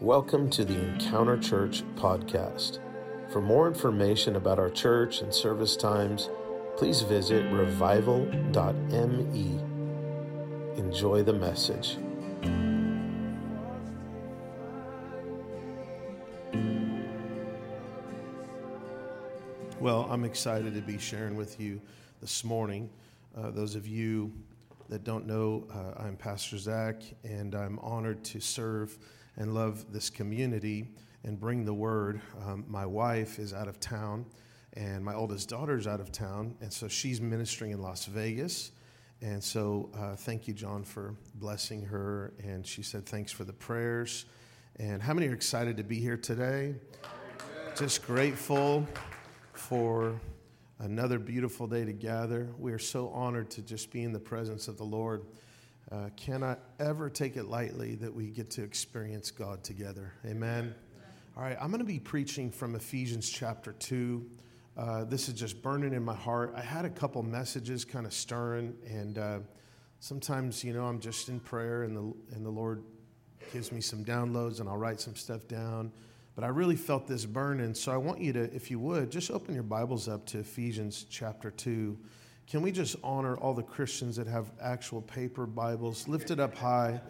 Welcome to the Encounter Church podcast. For more information about our church and service times, please visit revival.me. Enjoy the message. Well, I'm excited to be sharing with you this morning. Uh, those of you that don't know, uh, I'm Pastor Zach, and I'm honored to serve and love this community and bring the word. Um, my wife is out of town, and my oldest daughter is out of town, and so she's ministering in Las Vegas. And so, uh, thank you, John, for blessing her. And she said, Thanks for the prayers. And how many are excited to be here today? Just grateful for another beautiful day to gather. We are so honored to just be in the presence of the Lord. Uh, cannot ever take it lightly that we get to experience God together. Amen. All right, I'm going to be preaching from Ephesians chapter 2. Uh, this is just burning in my heart. I had a couple messages kind of stirring, and uh, sometimes, you know, I'm just in prayer, and the, and the Lord gives me some downloads, and I'll write some stuff down. But I really felt this burning, so I want you to, if you would, just open your Bibles up to Ephesians chapter 2. Can we just honor all the Christians that have actual paper Bibles? Lift it up high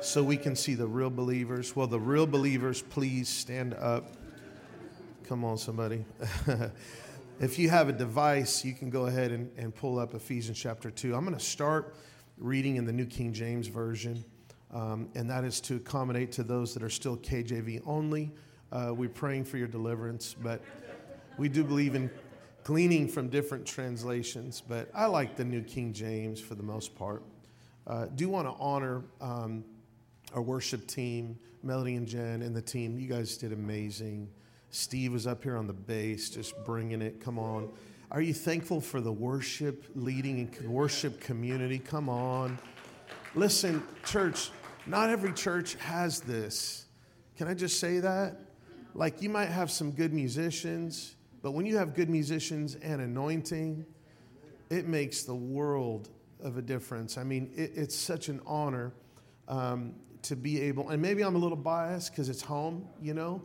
so we can see the real believers. Well, the real believers, please stand up. Come on, somebody. if you have a device, you can go ahead and, and pull up Ephesians chapter 2. I'm going to start reading in the New King James Version, um, and that is to accommodate to those that are still KJV only. Uh, we're praying for your deliverance, but we do believe in gleaning from different translations, but I like the New King James for the most part. Uh, do want to honor um, our worship team, Melody and Jen, and the team. You guys did amazing. Steve was up here on the bass, just bringing it. Come on. Are you thankful for the worship leading and worship community? Come on. Listen, church, not every church has this. Can I just say that? Like, you might have some good musicians, but when you have good musicians and anointing, it makes the world of a difference. I mean, it, it's such an honor um, to be able, and maybe I'm a little biased because it's home, you know,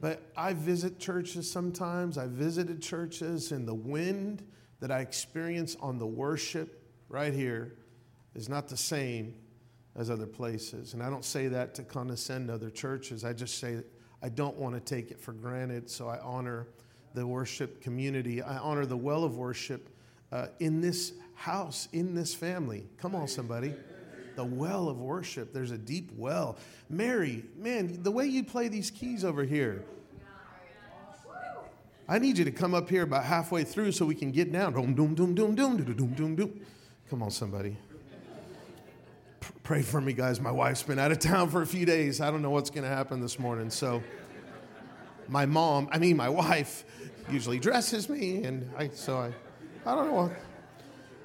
but I visit churches sometimes. I visited churches, and the wind that I experience on the worship right here is not the same as other places. And I don't say that to condescend other churches. I just say I don't want to take it for granted, so I honor the worship community. I honor the well of worship uh, in this house, in this family. Come on, somebody. The well of worship. There's a deep well. Mary, man, the way you play these keys over here. I need you to come up here about halfway through so we can get down. Doom, doom, doom, doom, doom, doom, doom, doom, doom. Come on, somebody. Pray for me, guys. My wife's been out of town for a few days. I don't know what's going to happen this morning. So, my mom, I mean, my wife, usually dresses me, and I, so I, I don't know what.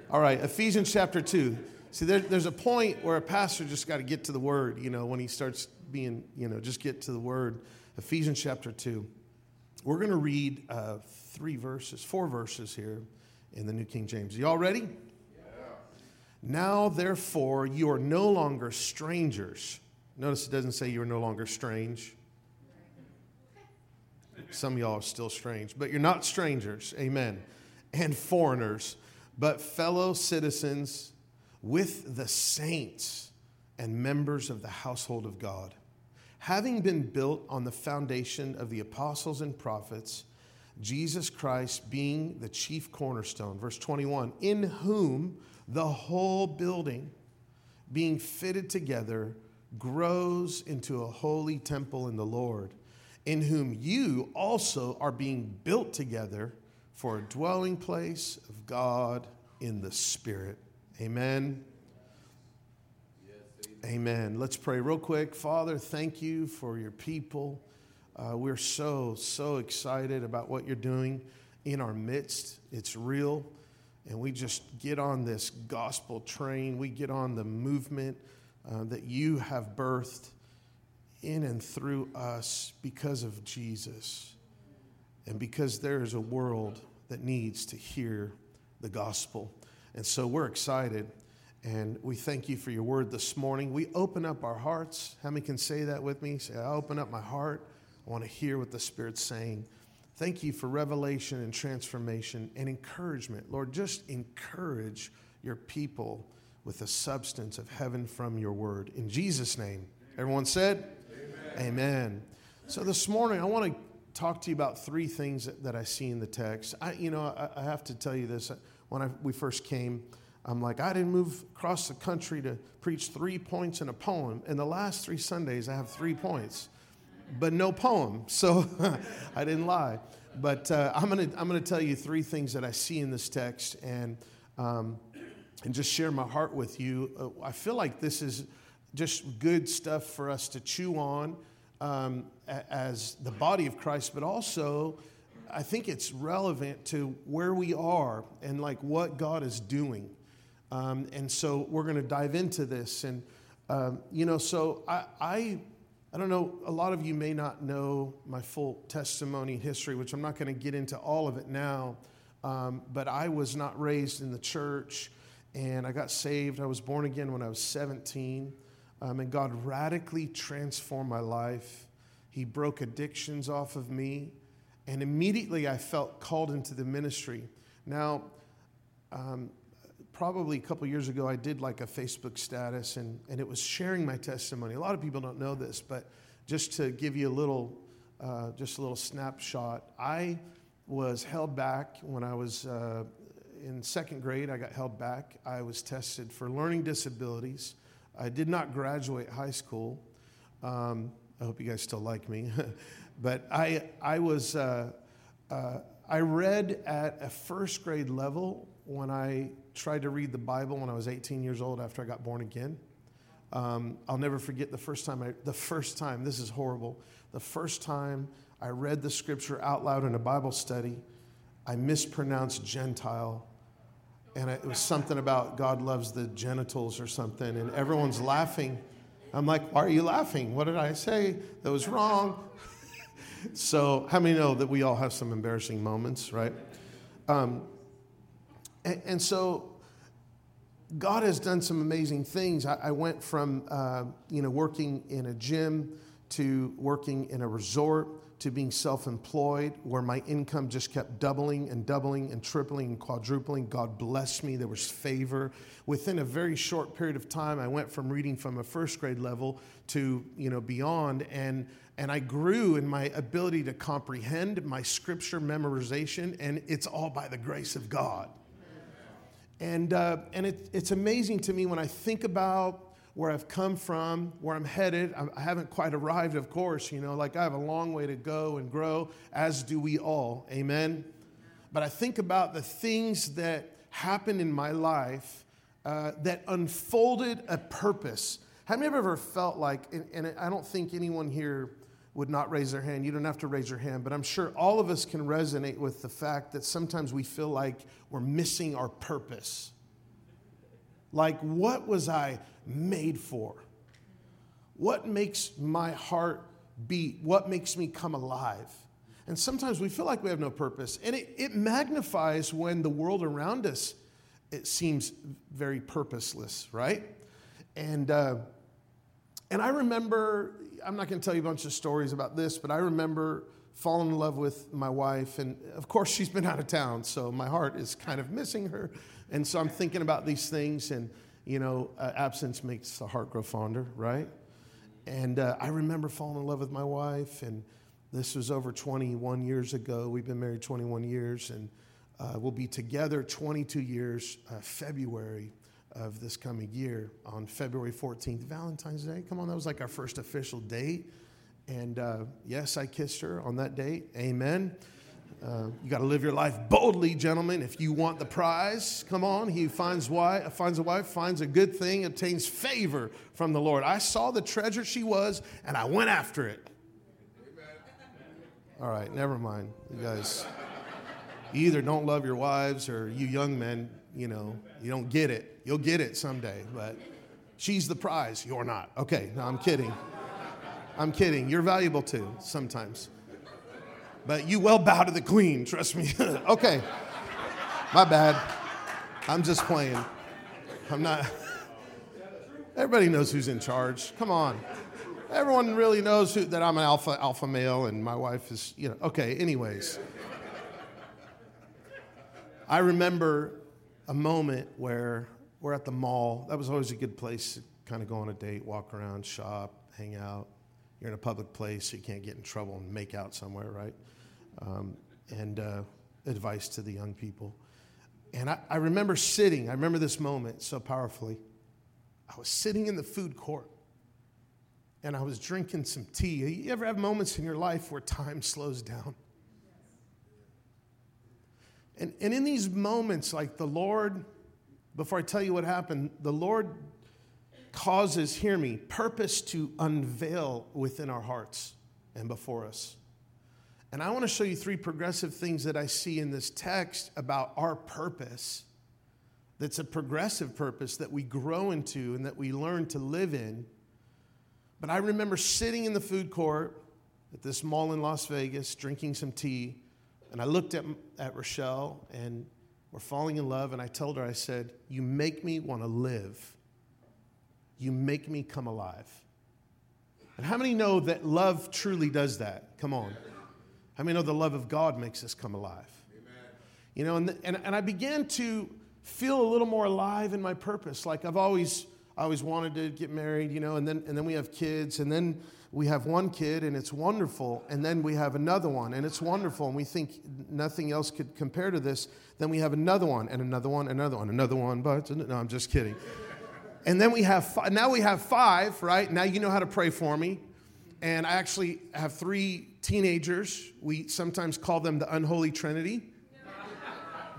All right, Ephesians chapter 2. See, there, there's a point where a pastor just got to get to the word, you know, when he starts being, you know, just get to the word. Ephesians chapter 2. We're going to read uh, three verses, four verses here in the New King James. Y'all ready? Now, therefore, you are no longer strangers. Notice it doesn't say you are no longer strange. Some of y'all are still strange, but you're not strangers. Amen. And foreigners, but fellow citizens with the saints and members of the household of God, having been built on the foundation of the apostles and prophets, Jesus Christ being the chief cornerstone. Verse 21 In whom the whole building, being fitted together, grows into a holy temple in the Lord in whom you also are being built together for a dwelling place of God in the Spirit. Amen. amen. Let's pray real quick. Father, thank you for your people. Uh, we're so, so excited about what you're doing in our midst. It's real. And we just get on this gospel train. We get on the movement uh, that you have birthed in and through us because of Jesus and because there is a world that needs to hear the gospel. And so we're excited. And we thank you for your word this morning. We open up our hearts. How many can say that with me? Say, I open up my heart. I want to hear what the Spirit's saying. Thank you for revelation and transformation and encouragement. Lord, just encourage your people with the substance of heaven from your word. In Jesus' name. Everyone said? Amen. So this morning, I want to talk to you about three things that, that I see in the text. I, you know, I, I have to tell you this. When I, we first came, I'm like, I didn't move across the country to preach three points in a poem. In the last three Sundays, I have three points, but no poem. So I didn't lie. But uh, I'm going to I'm gonna tell you three things that I see in this text and, um, and just share my heart with you. Uh, I feel like this is just good stuff for us to chew on um, as the body of Christ, but also I think it's relevant to where we are and like what God is doing. Um, and so we're going to dive into this. And, um, you know, so I, I, I don't know, a lot of you may not know my full testimony and history, which I'm not going to get into all of it now. Um, but I was not raised in the church and I got saved. I was born again when I was 17. Um, and God radically transformed my life. He broke addictions off of me. And immediately I felt called into the ministry. Now, um, probably a couple years ago, I did like a Facebook status and, and it was sharing my testimony. A lot of people don't know this, but just to give you a little, uh, just a little snapshot, I was held back when I was uh, in second grade. I got held back. I was tested for learning disabilities. I did not graduate high school. Um, I hope you guys still like me. but I, I was, uh, uh, I read at a first grade level when I tried to read the Bible when I was 18 years old after I got born again. Um, I'll never forget the first time I, the first time, this is horrible, the first time I read the scripture out loud in a Bible study, I mispronounced Gentile. And it was something about God loves the genitals or something, and everyone's laughing. I'm like, why are you laughing? What did I say that was wrong? so, how many know that we all have some embarrassing moments, right? Um, and, and so God has done some amazing things. I, I went from uh, you know working in a gym to working in a resort to being self-employed, where my income just kept doubling and doubling and tripling and quadrupling. God blessed me. There was favor. Within a very short period of time, I went from reading from a first grade level to you know beyond, and and I grew in my ability to comprehend my scripture memorization, and it's all by the grace of God. And, uh, and it, it's amazing to me when I think about where I've come from, where I'm headed. I haven't quite arrived, of course, you know, like I have a long way to go and grow, as do we all. Amen. But I think about the things that happened in my life uh, that unfolded a purpose. Have you ever felt like, and, and I don't think anyone here would not raise their hand. You don't have to raise your hand, but I'm sure all of us can resonate with the fact that sometimes we feel like we're missing our purpose. Like, what was I made for? What makes my heart beat? What makes me come alive? And sometimes we feel like we have no purpose. And it, it magnifies when the world around us it seems very purposeless, right? And uh, and I remember I'm not going to tell you a bunch of stories about this, but I remember falling in love with my wife. And of course, she's been out of town, so my heart is kind of missing her. And so I'm thinking about these things, and, you know, uh, absence makes the heart grow fonder, right? And uh, I remember falling in love with my wife, and this was over 21 years ago. We've been married 21 years, and uh, we'll be together 22 years, uh, February of this coming year on February 14th, Valentine's Day. Come on, that was like our first official date. And uh, yes, I kissed her on that date. Amen. Uh, you got to live your life boldly, gentlemen. If you want the prize, come on. He finds wife, finds a wife, finds a good thing, obtains favor from the Lord. I saw the treasure she was, and I went after it. All right, never mind, you guys. You either don't love your wives, or you young men, you know, you don't get it. You'll get it someday, but she's the prize. You're not. Okay, no, I'm kidding. I'm kidding. You're valuable too sometimes. But you well bow to the queen, trust me. okay, my bad. I'm just playing. I'm not. Everybody knows who's in charge. Come on. Everyone really knows who, that I'm an alpha alpha male and my wife is, you know. Okay, anyways. I remember a moment where we're at the mall. That was always a good place to kind of go on a date, walk around, shop, hang out. You're in a public place, so you can't get in trouble and make out somewhere, right? Um, and uh, advice to the young people. And I, I remember sitting, I remember this moment so powerfully. I was sitting in the food court and I was drinking some tea. You ever have moments in your life where time slows down? And, and in these moments, like the Lord, before I tell you what happened, the Lord causes, hear me, purpose to unveil within our hearts and before us. And I want to show you three progressive things that I see in this text about our purpose that's a progressive purpose that we grow into and that we learn to live in. But I remember sitting in the food court at this mall in Las Vegas, drinking some tea, and I looked at, at Rochelle and we're falling in love. And I told her, I said, You make me want to live. You make me come alive. And how many know that love truly does that? Come on. How many know the love of God makes us come alive? Amen. You know, and, and, and I began to feel a little more alive in my purpose. Like I've always, I always wanted to get married, you know, and then, and then we have kids, and then we have one kid and it's wonderful, and then we have another one and it's wonderful, and we think nothing else could compare to this. Then we have another one and another one, another one, another one, but no, I'm just kidding. And then we have five, now we have five, right? Now you know how to pray for me. And I actually have three teenagers. We sometimes call them the unholy trinity.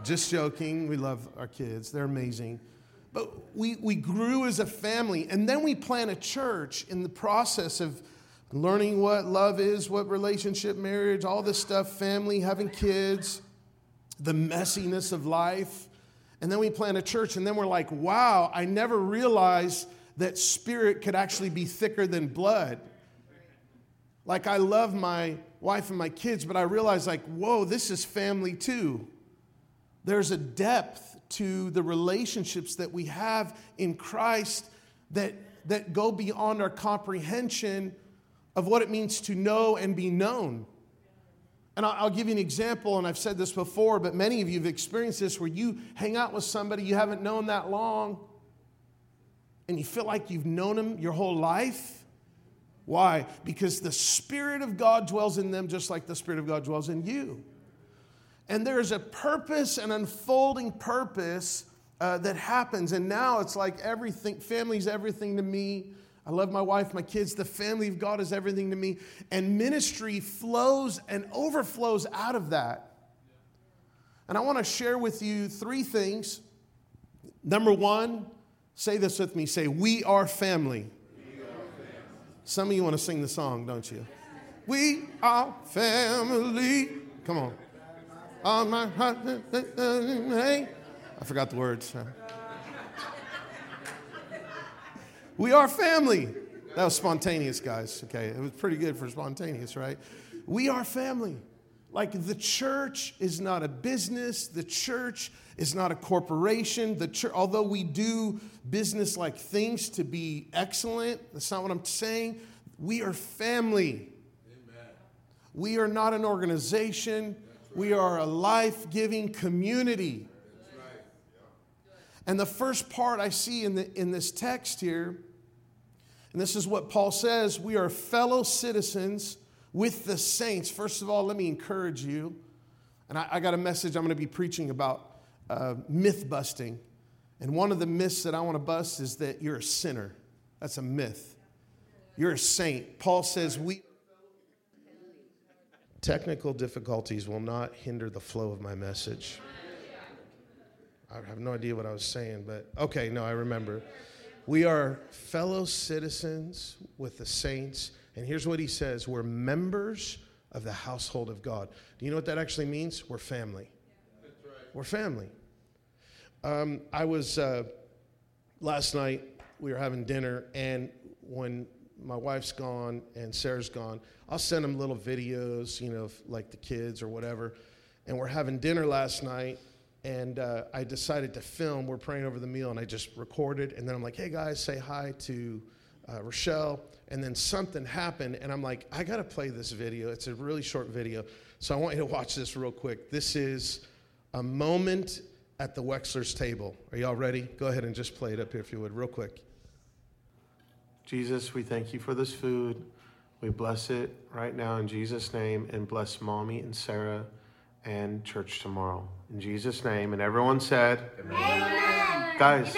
Just joking. We love our kids, they're amazing. But we, we grew as a family, and then we plant a church in the process of learning what love is, what relationship, marriage, all this stuff, family, having kids, the messiness of life. And then we plant a church, and then we're like, wow, I never realized that spirit could actually be thicker than blood. Like, I love my wife and my kids, but I realize, like, whoa, this is family too. There's a depth to the relationships that we have in Christ that, that go beyond our comprehension of what it means to know and be known. And I'll give you an example, and I've said this before, but many of you have experienced this where you hang out with somebody you haven't known that long, and you feel like you've known them your whole life. Why? Because the Spirit of God dwells in them just like the Spirit of God dwells in you. And there is a purpose, an unfolding purpose uh, that happens. And now it's like everything, family's everything to me. I love my wife, my kids. The family of God is everything to me. And ministry flows and overflows out of that. And I want to share with you three things. Number one, say this with me say, We are family. Some of you want to sing the song, don't you? We are family. Come on. Oh, hey. I forgot the words. We are family. That was spontaneous, guys. Okay, it was pretty good for spontaneous, right? We are family. Like the church is not a business, the church is not a corporation. The church, although we do business like things to be excellent, that's not what I'm saying. We are family. Amen. We are not an organization. Right. We are a life giving community. And the first part I see in, the, in this text here and this is what Paul says we are fellow citizens with the saints. First of all, let me encourage you. And I, I got a message I'm going to be preaching about uh, myth busting. And one of the myths that I want to bust is that you're a sinner. That's a myth. You're a saint. Paul says we. Technical difficulties will not hinder the flow of my message. I have no idea what I was saying, but okay, no, I remember. We are fellow citizens with the saints. And here's what he says we're members of the household of God. Do you know what that actually means? We're family. We're family. Um, I was, uh, last night, we were having dinner, and when my wife's gone and Sarah's gone, I'll send them little videos, you know, like the kids or whatever. And we're having dinner last night, and uh, I decided to film. We're praying over the meal, and I just recorded. And then I'm like, hey guys, say hi to uh, Rochelle. And then something happened, and I'm like, I gotta play this video. It's a really short video. So I want you to watch this real quick. This is a moment at the Wexler's table. Are y'all ready? Go ahead and just play it up here if you would, real quick. Jesus, we thank you for this food. We bless it right now in Jesus' name and bless mommy and Sarah and church tomorrow. In Jesus' name. And everyone said, Amen. Guys,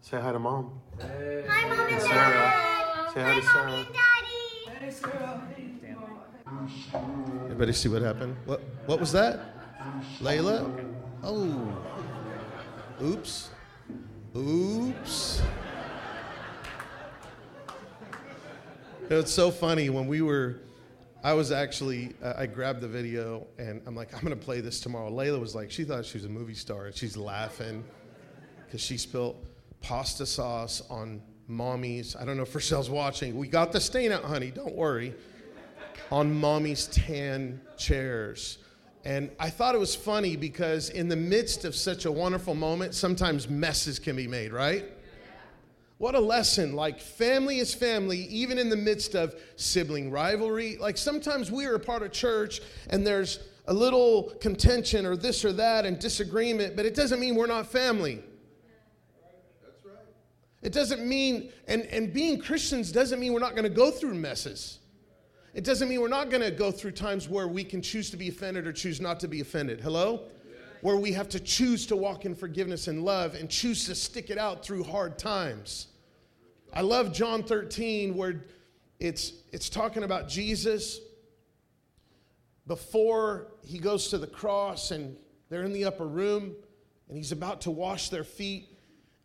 say hi to mom. Hi, Mom and Sarah. Dad. Say hi to Mommy Sarah. and Daddy. Everybody see what happened? What, what was that? Layla? Oh. Oops. Oops. It's so funny when we were, I was actually, uh, I grabbed the video and I'm like, I'm to play this tomorrow. Layla was like, she thought she was a movie star and she's laughing because she spilled pasta sauce on mommy's. I don't know if Rochelle's watching. We got the stain out, honey. Don't worry. On mommy's tan chairs. And I thought it was funny because in the midst of such a wonderful moment, sometimes messes can be made, right? What a lesson. Like, family is family, even in the midst of sibling rivalry. Like, sometimes we are a part of church and there's a little contention or this or that and disagreement, but it doesn't mean we're not family. That's right. It doesn't mean, and, and being Christians doesn't mean we're not going to go through messes. It doesn't mean we're not going to go through times where we can choose to be offended or choose not to be offended. Hello? Where we have to choose to walk in forgiveness and love and choose to stick it out through hard times. I love John 13 where it's it's talking about Jesus before he goes to the cross and they're in the upper room and he's about to wash their feet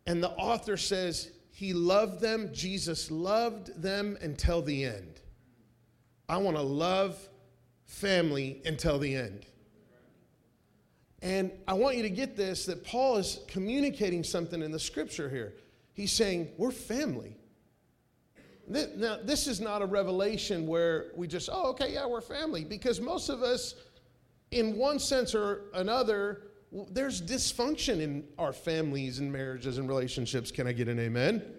and the author says he loved them Jesus loved them until the end. I want to love family until the end. And I want you to get this that Paul is communicating something in the scripture here. He's saying, We're family. Now, this is not a revelation where we just, oh, okay, yeah, we're family. Because most of us, in one sense or another, there's dysfunction in our families and marriages and relationships. Can I get an amen? amen.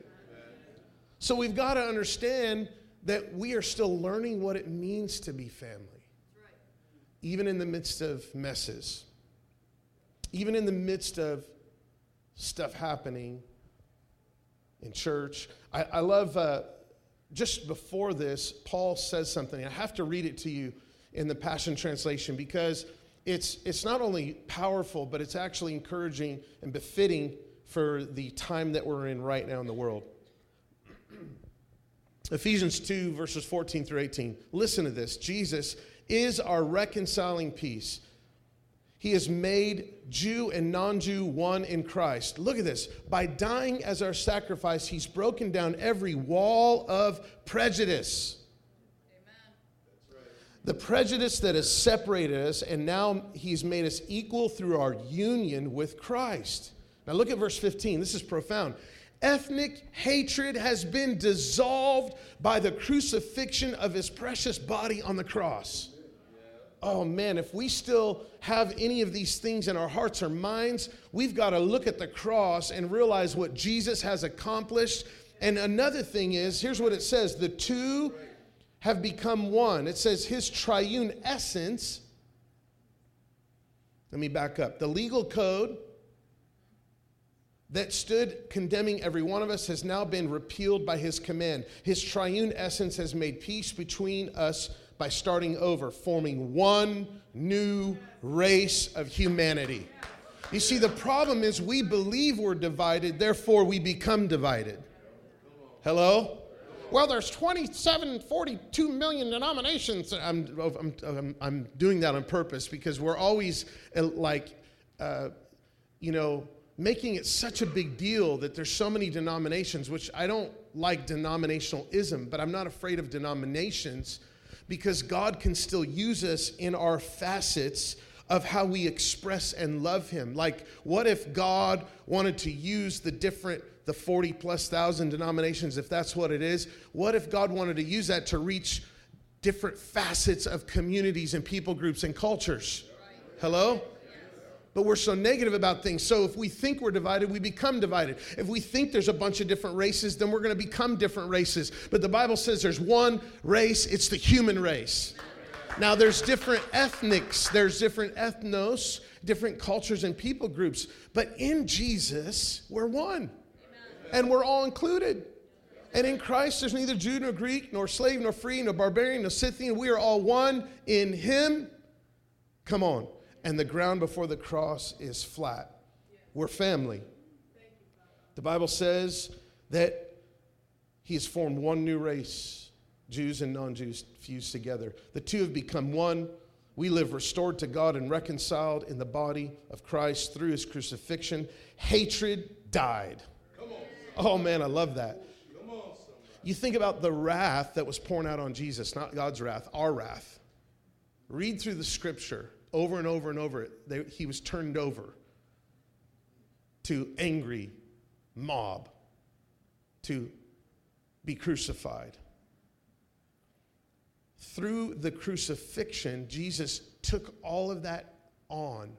So we've got to understand that we are still learning what it means to be family, even in the midst of messes, even in the midst of stuff happening in church. I, I love uh, just before this, Paul says something. I have to read it to you in the Passion Translation because it's, it's not only powerful, but it's actually encouraging and befitting for the time that we're in right now in the world. Ephesians 2, verses 14 through 18. Listen to this Jesus is our reconciling peace. He has made Jew and non Jew one in Christ. Look at this. By dying as our sacrifice, he's broken down every wall of prejudice. The prejudice that has separated us, and now he's made us equal through our union with Christ. Now look at verse 15. This is profound. Ethnic hatred has been dissolved by the crucifixion of his precious body on the cross. Oh man, if we still have any of these things in our hearts or minds, we've got to look at the cross and realize what Jesus has accomplished. And another thing is here's what it says the two have become one. It says his triune essence. Let me back up. The legal code that stood condemning every one of us has now been repealed by his command. His triune essence has made peace between us by starting over, forming one new race of humanity. You see, the problem is we believe we're divided, therefore we become divided. Hello? Well, there's 27, 42 million denominations. I'm, I'm, I'm, I'm doing that on purpose because we're always uh, like, uh, you know, making it such a big deal that there's so many denominations, which I don't like denominationalism, but I'm not afraid of denominations because God can still use us in our facets of how we express and love Him. Like, what if God wanted to use the different, the 40 plus thousand denominations, if that's what it is? What if God wanted to use that to reach different facets of communities and people groups and cultures? Hello? But we're so negative about things. So if we think we're divided, we become divided. If we think there's a bunch of different races, then we're going to become different races. But the Bible says there's one race, it's the human race. Now, there's different ethnics, there's different ethnos, different cultures and people groups. But in Jesus, we're one. And we're all included. And in Christ, there's neither Jew nor Greek, nor slave nor free, nor barbarian nor Scythian. We are all one in Him. Come on. And the ground before the cross is flat. We're family. The Bible says that He has formed one new race Jews and non Jews fused together. The two have become one. We live restored to God and reconciled in the body of Christ through his crucifixion. Hatred died. Oh man, I love that. You think about the wrath that was poured out on Jesus, not God's wrath, our wrath. Read through the scripture over and over and over. They, he was turned over to angry mob to be crucified through the crucifixion, Jesus took all of that on,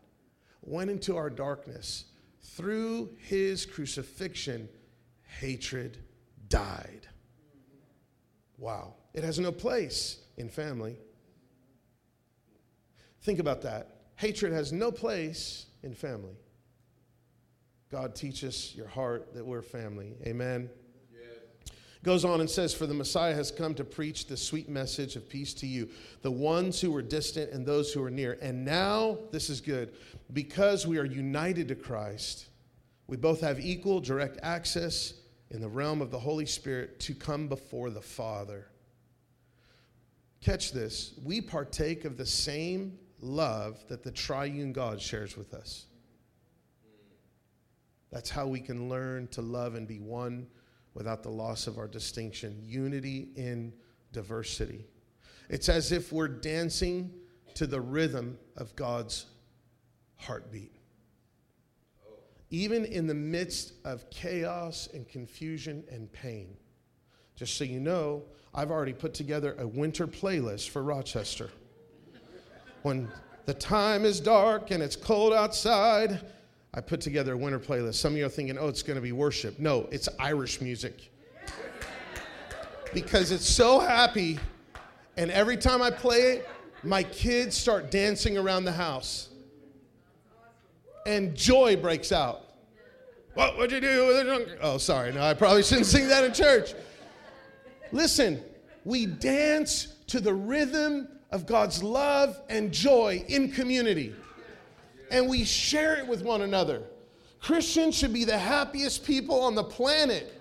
went into our darkness. Through his crucifixion, hatred died. Wow. It has no place in family. Think about that. Hatred has no place in family. God, teach us your heart that we're family. Amen. Goes on and says, For the Messiah has come to preach the sweet message of peace to you, the ones who were distant and those who are near. And now, this is good, because we are united to Christ, we both have equal direct access in the realm of the Holy Spirit to come before the Father. Catch this. We partake of the same love that the triune God shares with us. That's how we can learn to love and be one without the loss of our distinction. Unity in diversity. It's as if we're dancing to the rhythm of God's heartbeat. Even in the midst of chaos and confusion and pain. Just so you know, I've already put together a winter playlist for Rochester. When the time is dark and it's cold outside, I put together a winter playlist. Some of you are thinking, oh, it's going to be worship. No, it's Irish music. Because it's so happy, and every time I play it, my kids start dancing around the house. And joy breaks out. What would you do with a drunk? Oh, sorry. No, I probably shouldn't sing that in church. Listen, we dance to the rhythm of God's love and joy in community and we share it with one another. Christians should be the happiest people on the planet.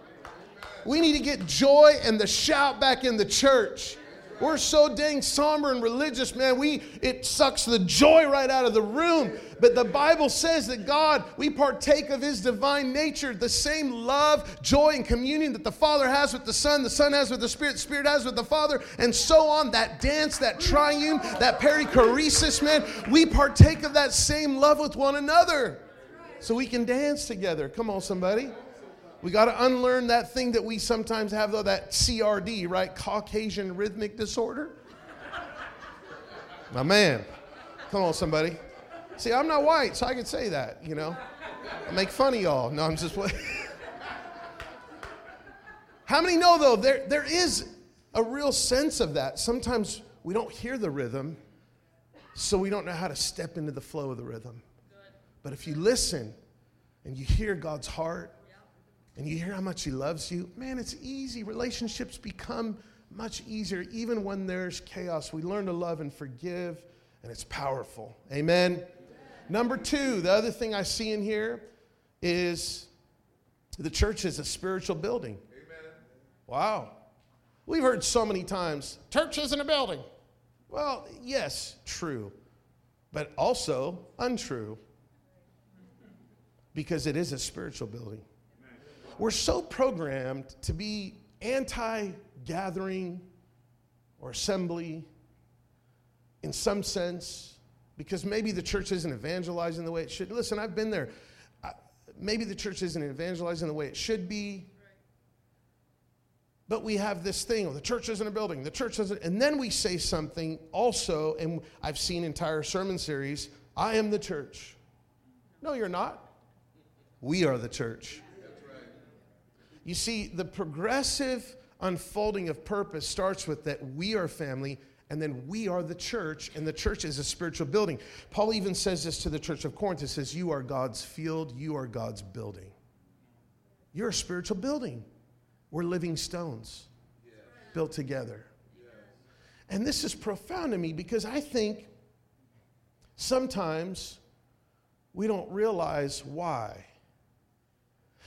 We need to get joy and the shout back in the church. We're so dang somber and religious, man. We it sucks the joy right out of the room. But the Bible says that God, we partake of his divine nature, the same love, joy, and communion that the Father has with the Son, the Son has with the Spirit, the Spirit has with the Father, and so on. That dance, that triune, that perichoresis, man. We partake of that same love with one another. So we can dance together. Come on, somebody. We got to unlearn that thing that we sometimes have, though, that CRD, right? Caucasian rhythmic disorder. My man. Come on, somebody. See, I'm not white, so I can say that, you know. I make fun of y'all. No, I'm just playing. How many know, though, there, there is a real sense of that? Sometimes we don't hear the rhythm, so we don't know how to step into the flow of the rhythm. But if you listen and you hear God's heart, and you hear how much he loves you, man, it's easy. Relationships become much easier even when there's chaos. We learn to love and forgive, and it's powerful. Amen. Amen. Number two, the other thing I see in here is the church is a spiritual building. Amen. Wow. We've heard so many times church isn't a building. Well, yes, true, but also untrue because it is a spiritual building. We're so programmed to be anti gathering or assembly in some sense because maybe the church isn't evangelizing the way it should. Listen, I've been there. Maybe the church isn't evangelizing the way it should be. But we have this thing, oh, the church isn't a building, the church isn't, and then we say something also, and I've seen entire sermon series, I am the church. No, you're not. We are the church. You see, the progressive unfolding of purpose starts with that we are family and then we are the church, and the church is a spiritual building. Paul even says this to the church of Corinth. He says, You are God's field, you are God's building. You're a spiritual building. We're living stones built together. And this is profound to me because I think sometimes we don't realize why.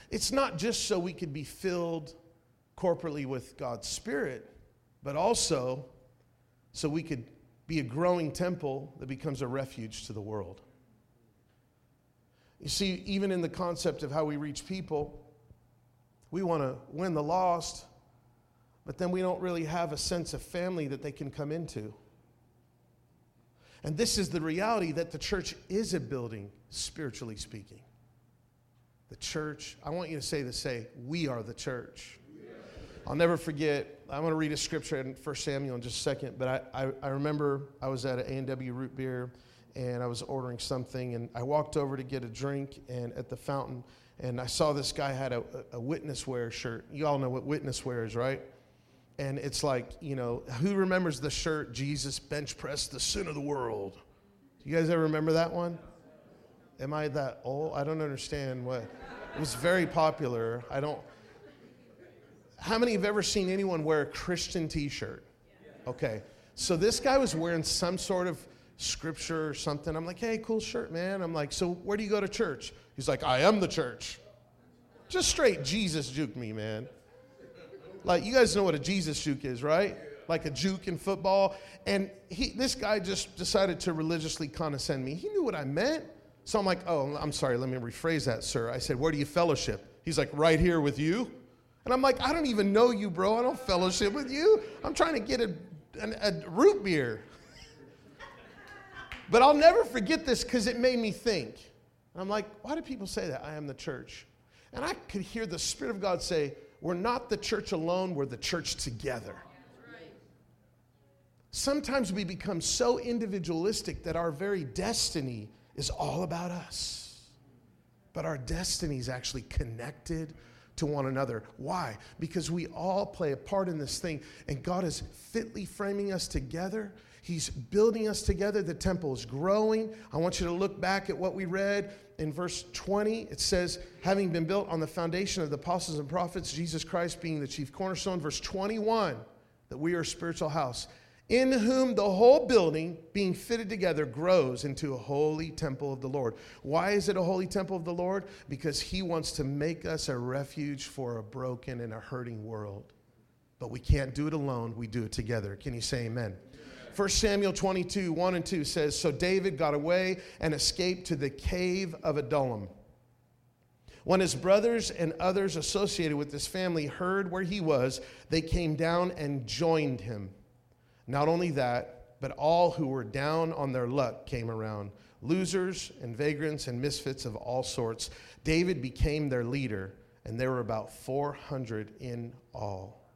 It's not just so we could be filled corporately with God's Spirit, but also so we could be a growing temple that becomes a refuge to the world. You see, even in the concept of how we reach people, we want to win the lost, but then we don't really have a sense of family that they can come into. And this is the reality that the church is a building, spiritually speaking. The church, I want you to say this say, we are the church. I'll never forget, I'm going to read a scripture in 1 Samuel in just a second, but I, I, I remember I was at an A&W root beer and I was ordering something and I walked over to get a drink and at the fountain and I saw this guy had a, a witness wear shirt. You all know what witness wear is, right? And it's like, you know, who remembers the shirt, Jesus bench pressed the sin of the world? Do you guys ever remember that one? Am I that old? I don't understand what. It was very popular. I don't. How many have ever seen anyone wear a Christian t shirt? Okay. So this guy was wearing some sort of scripture or something. I'm like, hey, cool shirt, man. I'm like, so where do you go to church? He's like, I am the church. Just straight Jesus juke me, man. Like, you guys know what a Jesus juke is, right? Like a juke in football. And he, this guy just decided to religiously condescend me. He knew what I meant. So I'm like, oh, I'm sorry, let me rephrase that, sir. I said, where do you fellowship? He's like, right here with you. And I'm like, I don't even know you, bro. I don't fellowship with you. I'm trying to get a, a, a root beer. but I'll never forget this because it made me think. And I'm like, why do people say that? I am the church. And I could hear the Spirit of God say, we're not the church alone, we're the church together. Sometimes we become so individualistic that our very destiny is all about us. But our destiny is actually connected to one another. Why? Because we all play a part in this thing, and God is fitly framing us together. He's building us together. The temple is growing. I want you to look back at what we read in verse 20. It says, having been built on the foundation of the apostles and prophets, Jesus Christ being the chief cornerstone. Verse 21, that we are a spiritual house in whom the whole building, being fitted together, grows into a holy temple of the Lord. Why is it a holy temple of the Lord? Because he wants to make us a refuge for a broken and a hurting world. But we can't do it alone, we do it together. Can you say amen? 1 Samuel 22, 1 and 2 says So David got away and escaped to the cave of Adullam. When his brothers and others associated with this family heard where he was, they came down and joined him. Not only that, but all who were down on their luck came around losers and vagrants and misfits of all sorts. David became their leader, and there were about 400 in all.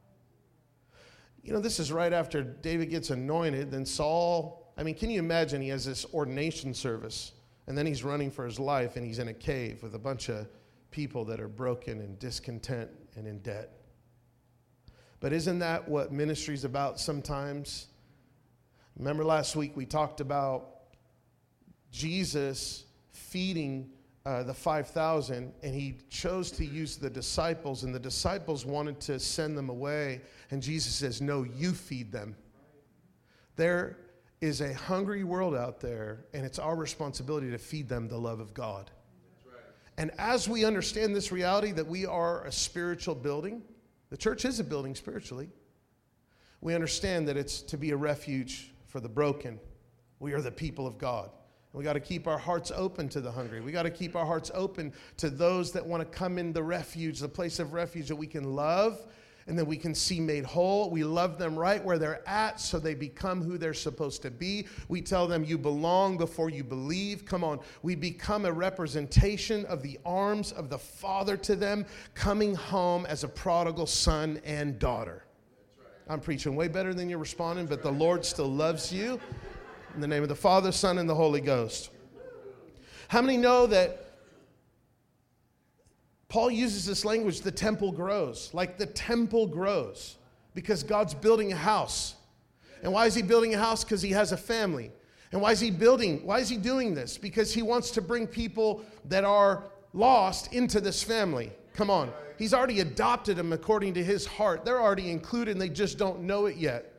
You know, this is right after David gets anointed. Then Saul, I mean, can you imagine? He has this ordination service, and then he's running for his life, and he's in a cave with a bunch of people that are broken and discontent and in debt. But isn't that what ministry's about sometimes? Remember last week we talked about Jesus feeding uh, the 5,000, and he chose to use the disciples, and the disciples wanted to send them away. And Jesus says, No, you feed them. There is a hungry world out there, and it's our responsibility to feed them the love of God. And as we understand this reality that we are a spiritual building, the church is a building spiritually. We understand that it's to be a refuge for the broken. We are the people of God. And we got to keep our hearts open to the hungry. We got to keep our hearts open to those that want to come in the refuge, the place of refuge that we can love and that we can see made whole. We love them right where they're at so they become who they're supposed to be. We tell them you belong before you believe. Come on. We become a representation of the arms of the Father to them, coming home as a prodigal son and daughter. I'm preaching way better than you're responding, but the Lord still loves you. In the name of the Father, Son, and the Holy Ghost. How many know that Paul uses this language the temple grows, like the temple grows, because God's building a house. And why is he building a house? Because he has a family. And why is he building? Why is he doing this? Because he wants to bring people that are lost into this family. Come on. He's already adopted them according to his heart. They're already included and they just don't know it yet.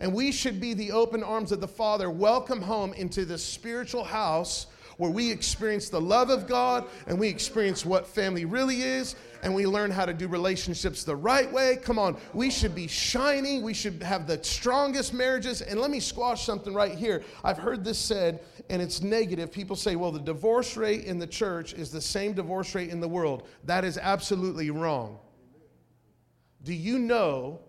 And we should be the open arms of the Father, welcome home into the spiritual house where we experience the love of God and we experience what family really is and we learn how to do relationships the right way. Come on, we should be shining. We should have the strongest marriages. And let me squash something right here. I've heard this said, and it's negative. People say, well, the divorce rate in the church is the same divorce rate in the world. That is absolutely wrong. Do you know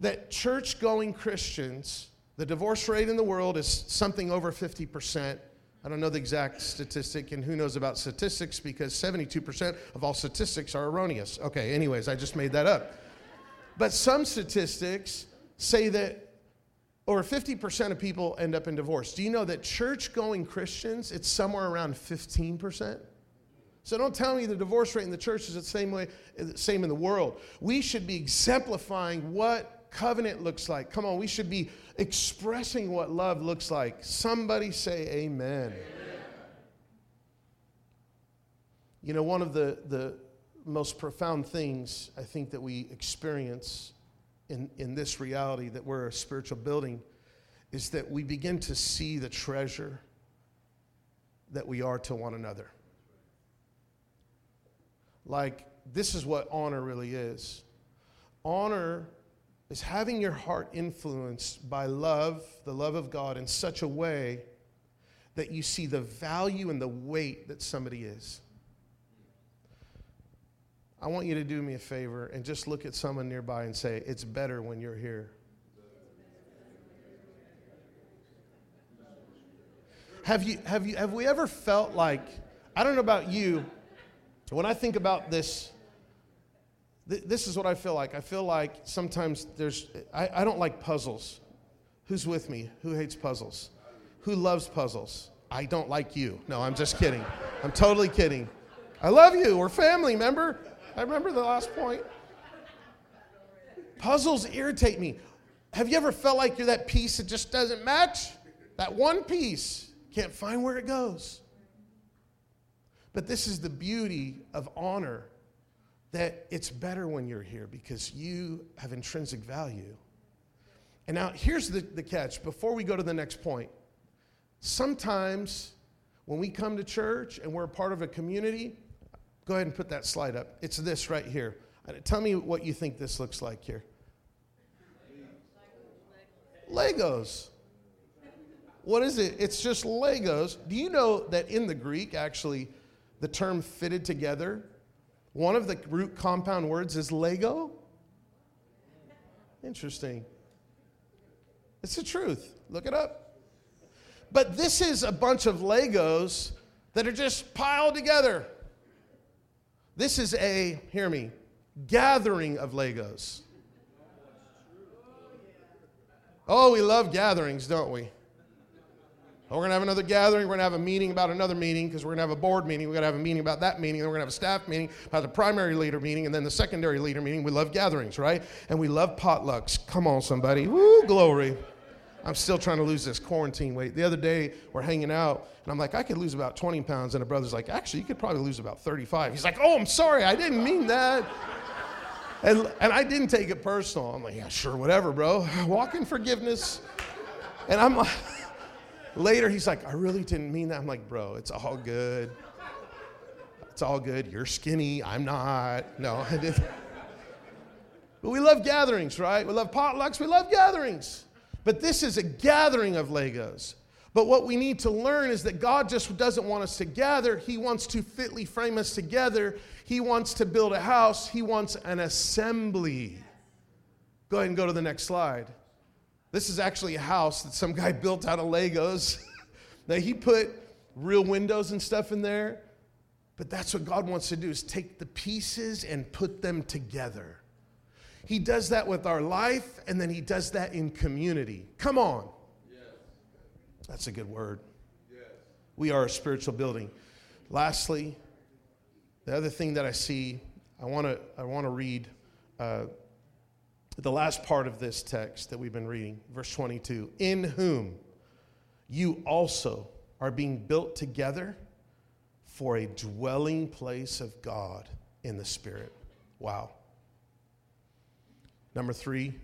that church going Christians, the divorce rate in the world is something over 50%? I don't know the exact statistic, and who knows about statistics because 72% of all statistics are erroneous. Okay, anyways, I just made that up. But some statistics say that over 50% of people end up in divorce. Do you know that church going Christians, it's somewhere around 15%? So don't tell me the divorce rate in the church is the same way, same in the world. We should be exemplifying what covenant looks like. Come on, we should be expressing what love looks like. Somebody say amen. amen. You know, one of the, the most profound things I think that we experience in, in this reality that we're a spiritual building is that we begin to see the treasure that we are to one another. Like, this is what honor really is. Honor is having your heart influenced by love, the love of God, in such a way that you see the value and the weight that somebody is. I want you to do me a favor and just look at someone nearby and say, It's better when you're here. Have, you, have, you, have we ever felt like, I don't know about you, when I think about this this is what I feel like. I feel like sometimes there's, I, I don't like puzzles. Who's with me? Who hates puzzles? Who loves puzzles? I don't like you. No, I'm just kidding. I'm totally kidding. I love you. We're family, remember? I remember the last point. Puzzles irritate me. Have you ever felt like you're that piece that just doesn't match? That one piece. Can't find where it goes. But this is the beauty of honor that it's better when you're here because you have intrinsic value. And now here's the, the catch before we go to the next point. Sometimes when we come to church and we're a part of a community, go ahead and put that slide up. It's this right here. Uh, tell me what you think this looks like here. Legos. What is it? It's just Legos. Do you know that in the Greek, actually, the term fitted together one of the root compound words is Lego. Interesting. It's the truth. Look it up. But this is a bunch of Legos that are just piled together. This is a, hear me, gathering of Legos. Oh, we love gatherings, don't we? We're going to have another gathering. We're going to have a meeting about another meeting because we're going to have a board meeting. We're going to have a meeting about that meeting. Then we're going to have a staff meeting about the primary leader meeting and then the secondary leader meeting. We love gatherings, right? And we love potlucks. Come on, somebody. Woo, glory. I'm still trying to lose this quarantine weight. The other day, we're hanging out, and I'm like, I could lose about 20 pounds. And a brother's like, actually, you could probably lose about 35. He's like, oh, I'm sorry. I didn't mean that. And, and I didn't take it personal. I'm like, yeah, sure, whatever, bro. Walk in forgiveness. And I'm like, Later, he's like, I really didn't mean that. I'm like, bro, it's all good. It's all good. You're skinny. I'm not. No, I didn't. But we love gatherings, right? We love potlucks. We love gatherings. But this is a gathering of Legos. But what we need to learn is that God just doesn't want us to gather. He wants to fitly frame us together. He wants to build a house. He wants an assembly. Go ahead and go to the next slide. This is actually a house that some guy built out of Legos. now he put real windows and stuff in there. But that's what God wants to do is take the pieces and put them together. He does that with our life and then he does that in community. Come on. Yes. That's a good word. Yes. We are a spiritual building. Lastly, The other thing that I see, I want to I want to read uh, the last part of this text that we've been reading, verse 22. In whom you also are being built together for a dwelling place of God in the Spirit. Wow. Number three,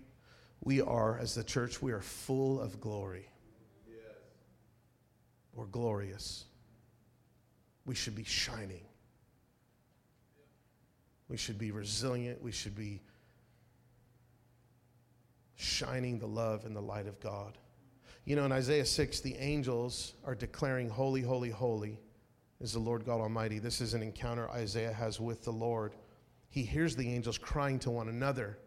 we are, as the church, we are full of glory. Yes. We're glorious. We should be shining. We should be resilient. We should be shining the love and the light of God. You know, in Isaiah 6, the angels are declaring, Holy, holy, holy is the Lord God Almighty. This is an encounter Isaiah has with the Lord. He hears the angels crying to one another.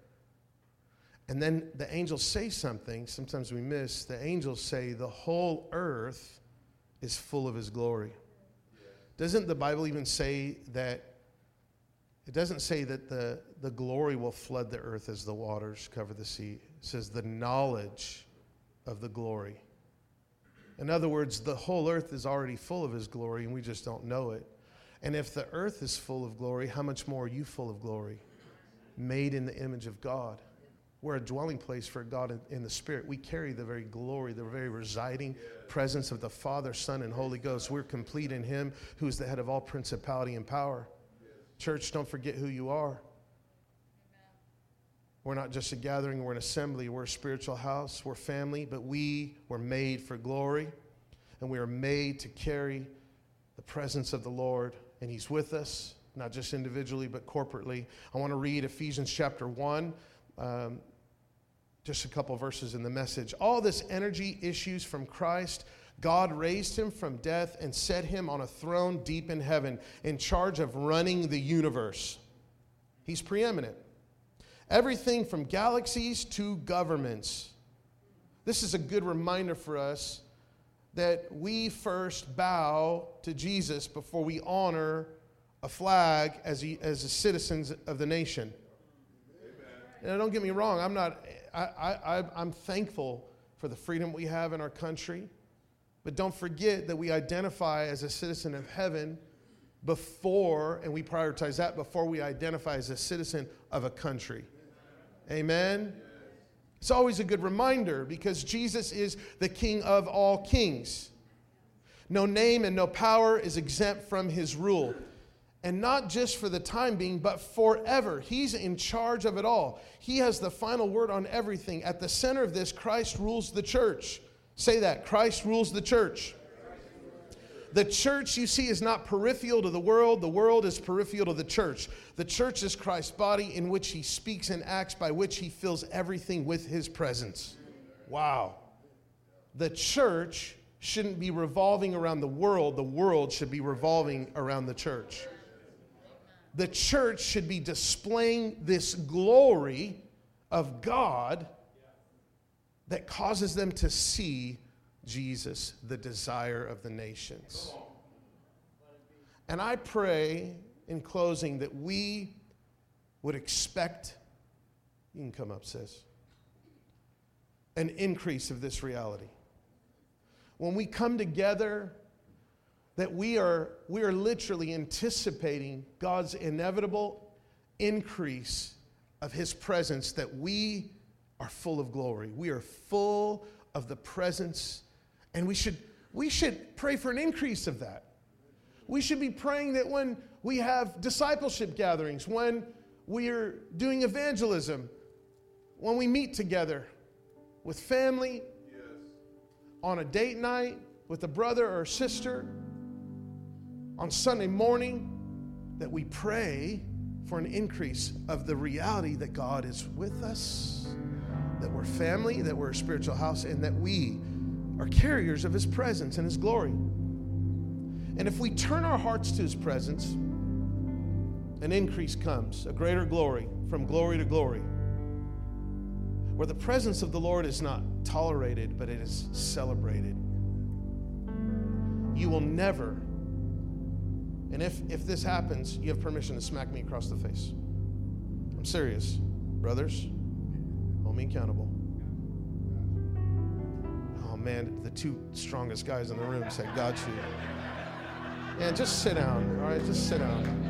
And then the angels say something, sometimes we miss. The angels say, The whole earth is full of his glory. Doesn't the Bible even say that? It doesn't say that the, the glory will flood the earth as the waters cover the sea. Says the knowledge of the glory. In other words, the whole earth is already full of his glory and we just don't know it. And if the earth is full of glory, how much more are you full of glory? Made in the image of God. We're a dwelling place for God in, in the Spirit. We carry the very glory, the very residing presence of the Father, Son, and Holy Ghost. We're complete in Him who is the head of all principality and power. Church, don't forget who you are. We're not just a gathering, we're an assembly, we're a spiritual house, we're family, but we were made for glory and we are made to carry the presence of the Lord, and He's with us, not just individually, but corporately. I want to read Ephesians chapter 1. Um, just a couple verses in the message. All this energy issues from Christ. God raised him from death and set him on a throne deep in heaven, in charge of running the universe. He's preeminent. Everything from galaxies to governments. This is a good reminder for us that we first bow to Jesus before we honor a flag as, he, as citizens of the nation. And don't get me wrong, I'm not, I, I, I'm thankful for the freedom we have in our country. But don't forget that we identify as a citizen of heaven before, and we prioritize that before we identify as a citizen of a country. Amen? It's always a good reminder because Jesus is the King of all kings. No name and no power is exempt from his rule. And not just for the time being, but forever. He's in charge of it all. He has the final word on everything. At the center of this, Christ rules the church. Say that Christ rules the church. The church, you see, is not peripheral to the world. The world is peripheral to the church. The church is Christ's body in which he speaks and acts, by which he fills everything with his presence. Wow. The church shouldn't be revolving around the world, the world should be revolving around the church. The church should be displaying this glory of God that causes them to see Jesus, the desire of the nations. And I pray in closing that we would expect, you can come up, sis, an increase of this reality. When we come together, that we are, we are literally anticipating God's inevitable increase of His presence, that we are full of glory. We are full of the presence, and we should, we should pray for an increase of that. We should be praying that when we have discipleship gatherings, when we are doing evangelism, when we meet together with family, yes. on a date night with a brother or sister, on Sunday morning, that we pray for an increase of the reality that God is with us, that we're family, that we're a spiritual house, and that we are carriers of His presence and His glory. And if we turn our hearts to His presence, an increase comes, a greater glory, from glory to glory, where the presence of the Lord is not tolerated, but it is celebrated. You will never, and if, if this happens, you have permission to smack me across the face. I'm serious. Brothers, hold me accountable man, the two strongest guys in the room, said, Got you. And just sit down, all right? Just sit down.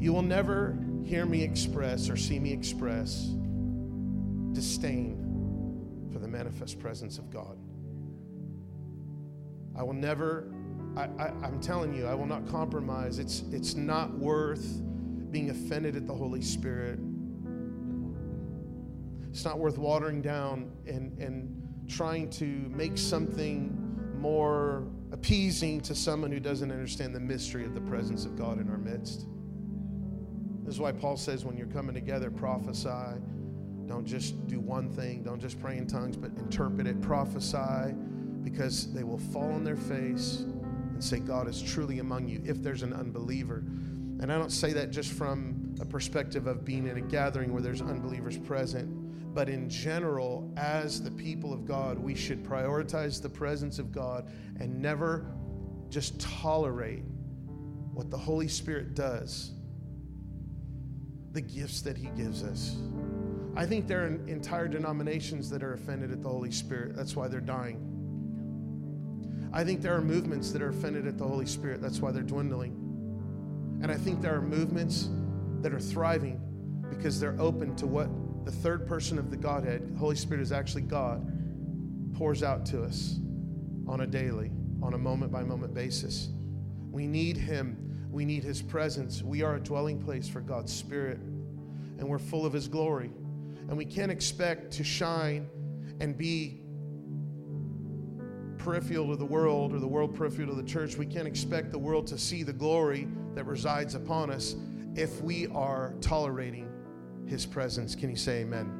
You will never hear me express or see me express disdain for the manifest presence of God. I will never, I, am telling you, I will not compromise. It's, it's not worth being offended at the Holy Spirit it's not worth watering down and, and trying to make something more appeasing to someone who doesn't understand the mystery of the presence of God in our midst. This is why Paul says when you're coming together, prophesy. Don't just do one thing, don't just pray in tongues, but interpret it, prophesy, because they will fall on their face and say, God is truly among you if there's an unbeliever. And I don't say that just from a perspective of being in a gathering where there's unbelievers present but in general, as the people of God, we should prioritize the presence of God and never just tolerate what the Holy Spirit does, the gifts that He gives us. I think there are entire denominations that are offended at the Holy Spirit. That's why they're dying. I think there are movements that are offended at the Holy Spirit. That's why they're dwindling. And I think there are movements that are thriving because they're open to what the third person of the Godhead, Holy Spirit is actually God, pours out to us on a daily, on a moment by moment basis. We need Him. We need His presence. We are a dwelling place for God's Spirit, and we're full of His glory. And we can't expect to shine and be peripheral to the world or the world peripheral to the church. We can't expect the world to see the glory that resides upon us if we are tolerating his presence. Can you say amen?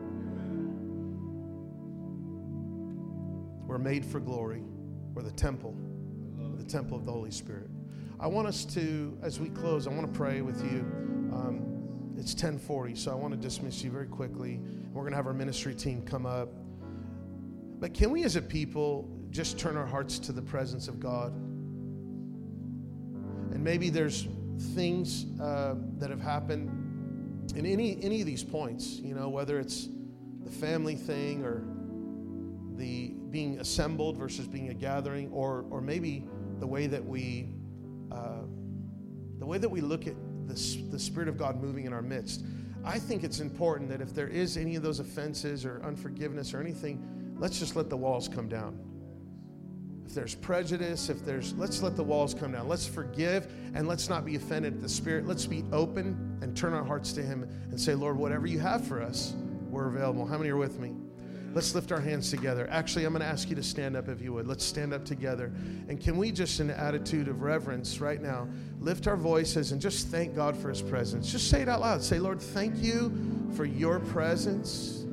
We're made for glory. We're the temple, the temple of the Holy Spirit. I want us to, as we close, I want to pray with you. Um, it's 1040, so I want to dismiss you very quickly. We're going to have our ministry team come up. But can we as a people just turn our hearts to the presence of God? And maybe there's things uh, that have happened in any any of these points, you know, whether it's the family thing or the being assembled versus being a gathering, or or maybe the way that we uh, the way that we look at the, the Spirit of God moving in our midst. I think it's important that if there is any of those offenses or unforgiveness or anything, let's just let the walls come down if there's prejudice, if there's, let's let the walls come down. Let's forgive and let's not be offended at the Spirit. Let's be open and turn our hearts to Him and say, Lord, whatever you have for us, we're available. How many are with me? Let's lift our hands together. Actually, I'm going to ask you to stand up if you would. Let's stand up together. And can we just, in an attitude of reverence right now, lift our voices and just thank God for His presence? Just say it out loud. Say, Lord, thank you for your presence.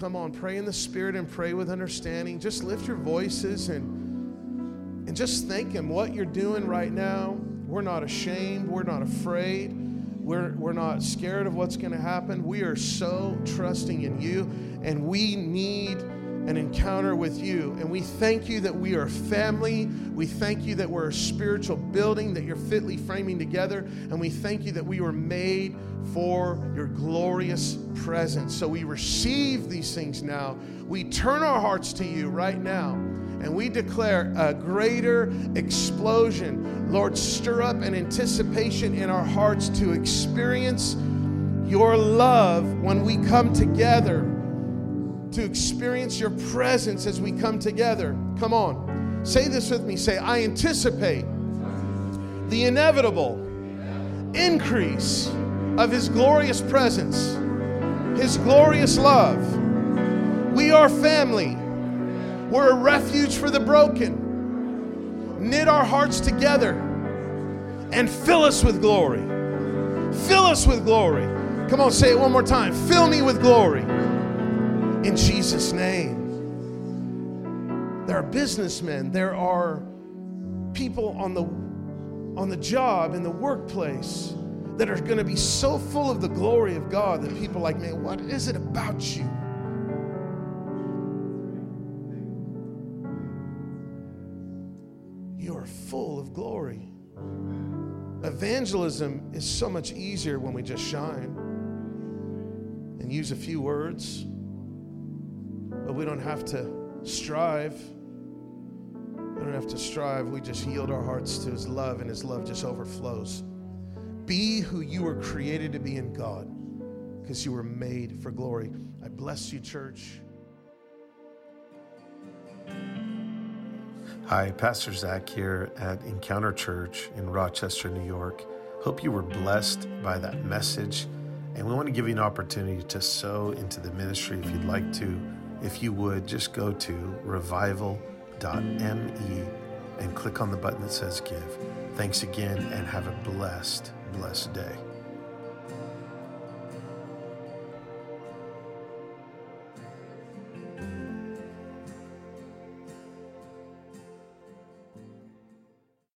Come on, pray in the Spirit and pray with understanding. Just lift your voices and, and just thank Him what you're doing right now. We're not ashamed, we're not afraid. We're, we're not scared of what's going to happen. We are so trusting in you, and we need an encounter with you. And we thank you that we are family. We thank you that we're a spiritual building that you're fitly framing together. And we thank you that we were made for your glorious presence. So we receive these things now. We turn our hearts to you right now. And we declare a greater explosion. Lord, stir up an anticipation in our hearts to experience your love when we come together to experience your presence as we come together. Come on. Say this with me. Say, I anticipate the inevitable increase of His glorious presence, His glorious love. We are family. We're a refuge for the broken. Knit our hearts together and fill us with glory. Fill us with glory. Come on, say it one more time. Fill me with glory in Jesus' name. There are businessmen, there are people on the on the job in the workplace that are going to be so full of the glory of God that people are like, man, what is it about you? You are full of glory. Evangelism is so much easier when we just shine and use a few words but we don't have to strive. We don't have to strive. We just yield our hearts to His love, and His love just overflows. be who you were created to be in God because you were made for glory. I bless you, church. Hi, Pastor Zach here at Encounter Church in Rochester, New York. Hope you were blessed by that message. And we want to give you an opportunity to sow into the ministry if you'd like to. If you would, just go to revival.me and click on the button that says give. Thanks again and have a blessed, blessed day.